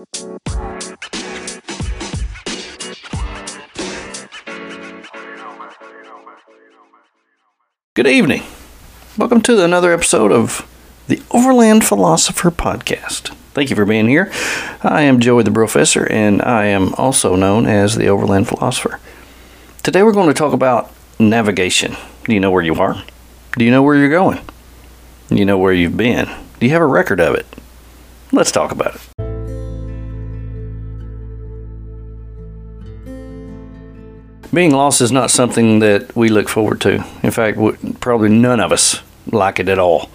Good evening. Welcome to another episode of the Overland Philosopher Podcast. Thank you for being here. I am Joey the Professor, and I am also known as the Overland Philosopher. Today we're going to talk about navigation. Do you know where you are? Do you know where you're going? Do you know where you've been? Do you have a record of it? Let's talk about it. Being lost is not something that we look forward to. In fact, probably none of us like it at all.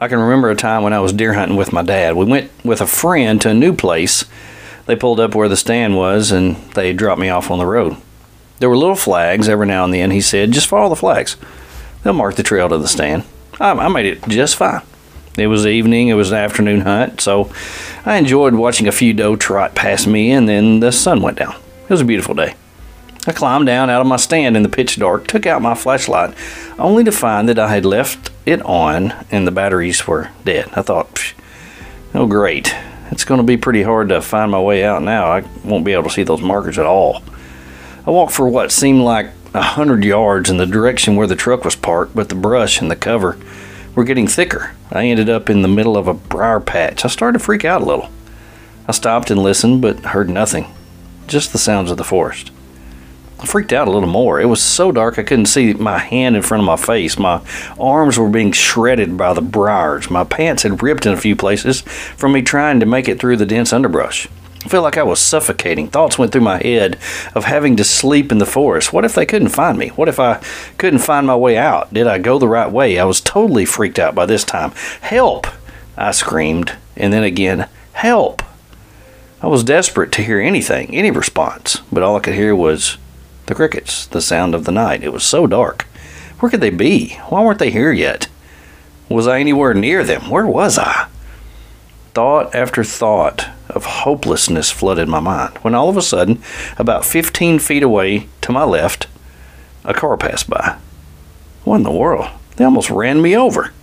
I can remember a time when I was deer hunting with my dad. We went with a friend to a new place. They pulled up where the stand was and they dropped me off on the road. There were little flags every now and then, he said, just follow the flags. They'll mark the trail to the stand. I, I made it just fine. It was evening, it was an afternoon hunt, so I enjoyed watching a few doe trot past me, and then the sun went down. It was a beautiful day. I climbed down out of my stand in the pitch dark, took out my flashlight, only to find that I had left it on and the batteries were dead. I thought, oh, great. It's going to be pretty hard to find my way out now. I won't be able to see those markers at all. I walked for what seemed like a hundred yards in the direction where the truck was parked, but the brush and the cover were getting thicker. I ended up in the middle of a briar patch. I started to freak out a little. I stopped and listened, but heard nothing, just the sounds of the forest. I freaked out a little more. It was so dark I couldn't see my hand in front of my face. My arms were being shredded by the briars. My pants had ripped in a few places from me trying to make it through the dense underbrush. I felt like I was suffocating. Thoughts went through my head of having to sleep in the forest. What if they couldn't find me? What if I couldn't find my way out? Did I go the right way? I was totally freaked out by this time. Help! I screamed, and then again, help! I was desperate to hear anything, any response, but all I could hear was the crickets, the sound of the night. It was so dark. Where could they be? Why weren't they here yet? Was I anywhere near them? Where was I? Thought after thought of hopelessness flooded my mind when all of a sudden, about 15 feet away to my left, a car passed by. What in the world? They almost ran me over.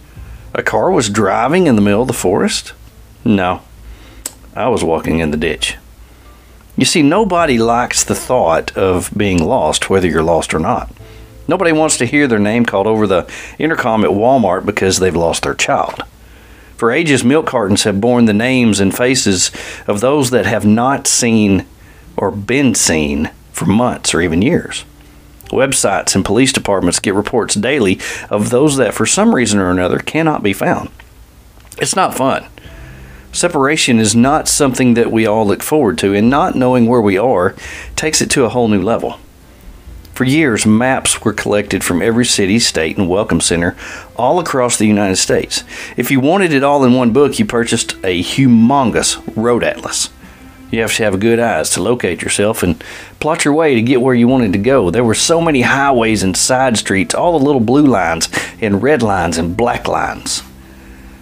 A car was driving in the middle of the forest? No, I was walking in the ditch. You see, nobody likes the thought of being lost, whether you're lost or not. Nobody wants to hear their name called over the intercom at Walmart because they've lost their child. For ages, milk cartons have borne the names and faces of those that have not seen or been seen for months or even years. Websites and police departments get reports daily of those that, for some reason or another, cannot be found. It's not fun. Separation is not something that we all look forward to, and not knowing where we are takes it to a whole new level. For years, maps were collected from every city, state, and welcome center all across the United States. If you wanted it all in one book, you purchased a humongous road atlas. You have to have good eyes to locate yourself and plot your way to get where you wanted to go. There were so many highways and side streets, all the little blue lines and red lines and black lines.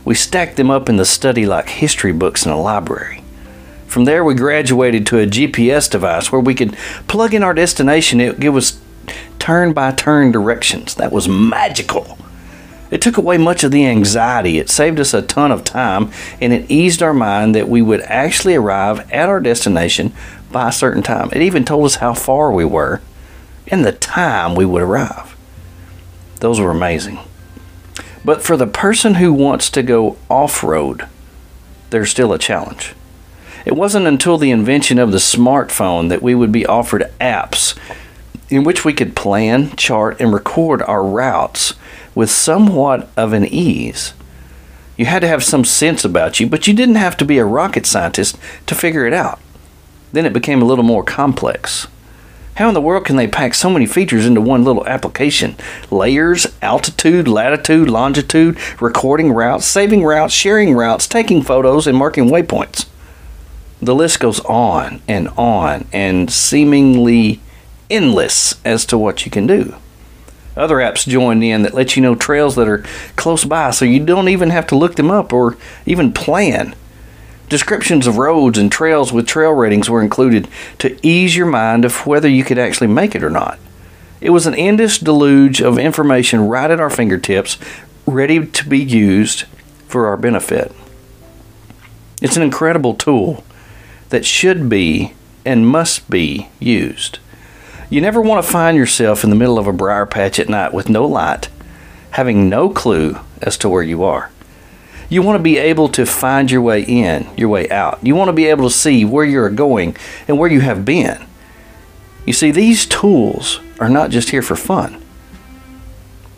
We stacked them up in the study like history books in a library. From there, we graduated to a GPS device where we could plug in our destination. It give us turn by turn directions. That was magical. It took away much of the anxiety. It saved us a ton of time and it eased our mind that we would actually arrive at our destination by a certain time. It even told us how far we were and the time we would arrive. Those were amazing. But for the person who wants to go off road, there's still a challenge. It wasn't until the invention of the smartphone that we would be offered apps in which we could plan, chart, and record our routes with somewhat of an ease. You had to have some sense about you, but you didn't have to be a rocket scientist to figure it out. Then it became a little more complex. How in the world can they pack so many features into one little application? Layers, altitude, latitude, longitude, recording routes, saving routes, sharing routes, taking photos, and marking waypoints. The list goes on and on and seemingly endless as to what you can do. Other apps join in that let you know trails that are close by so you don't even have to look them up or even plan. Descriptions of roads and trails with trail ratings were included to ease your mind of whether you could actually make it or not. It was an endless deluge of information right at our fingertips, ready to be used for our benefit. It's an incredible tool that should be and must be used. You never want to find yourself in the middle of a briar patch at night with no light, having no clue as to where you are. You want to be able to find your way in, your way out. You want to be able to see where you're going and where you have been. You see, these tools are not just here for fun,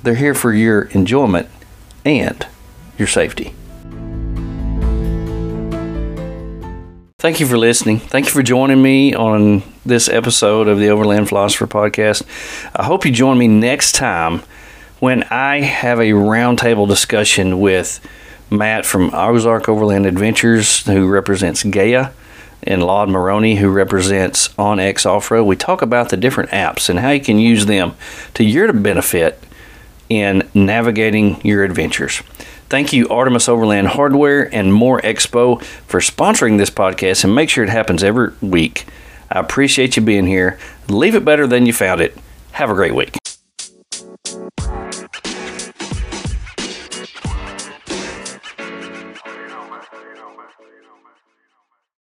they're here for your enjoyment and your safety. Thank you for listening. Thank you for joining me on this episode of the Overland Philosopher podcast. I hope you join me next time when I have a roundtable discussion with Matt from Ozark Overland Adventures, who represents Gaia, and Laud Maroney, who represents OnX Off Road. We talk about the different apps and how you can use them to your benefit in navigating your adventures. Thank you, Artemis Overland Hardware and MOORE Expo, for sponsoring this podcast and make sure it happens every week. I appreciate you being here. Leave it better than you found it. Have a great week.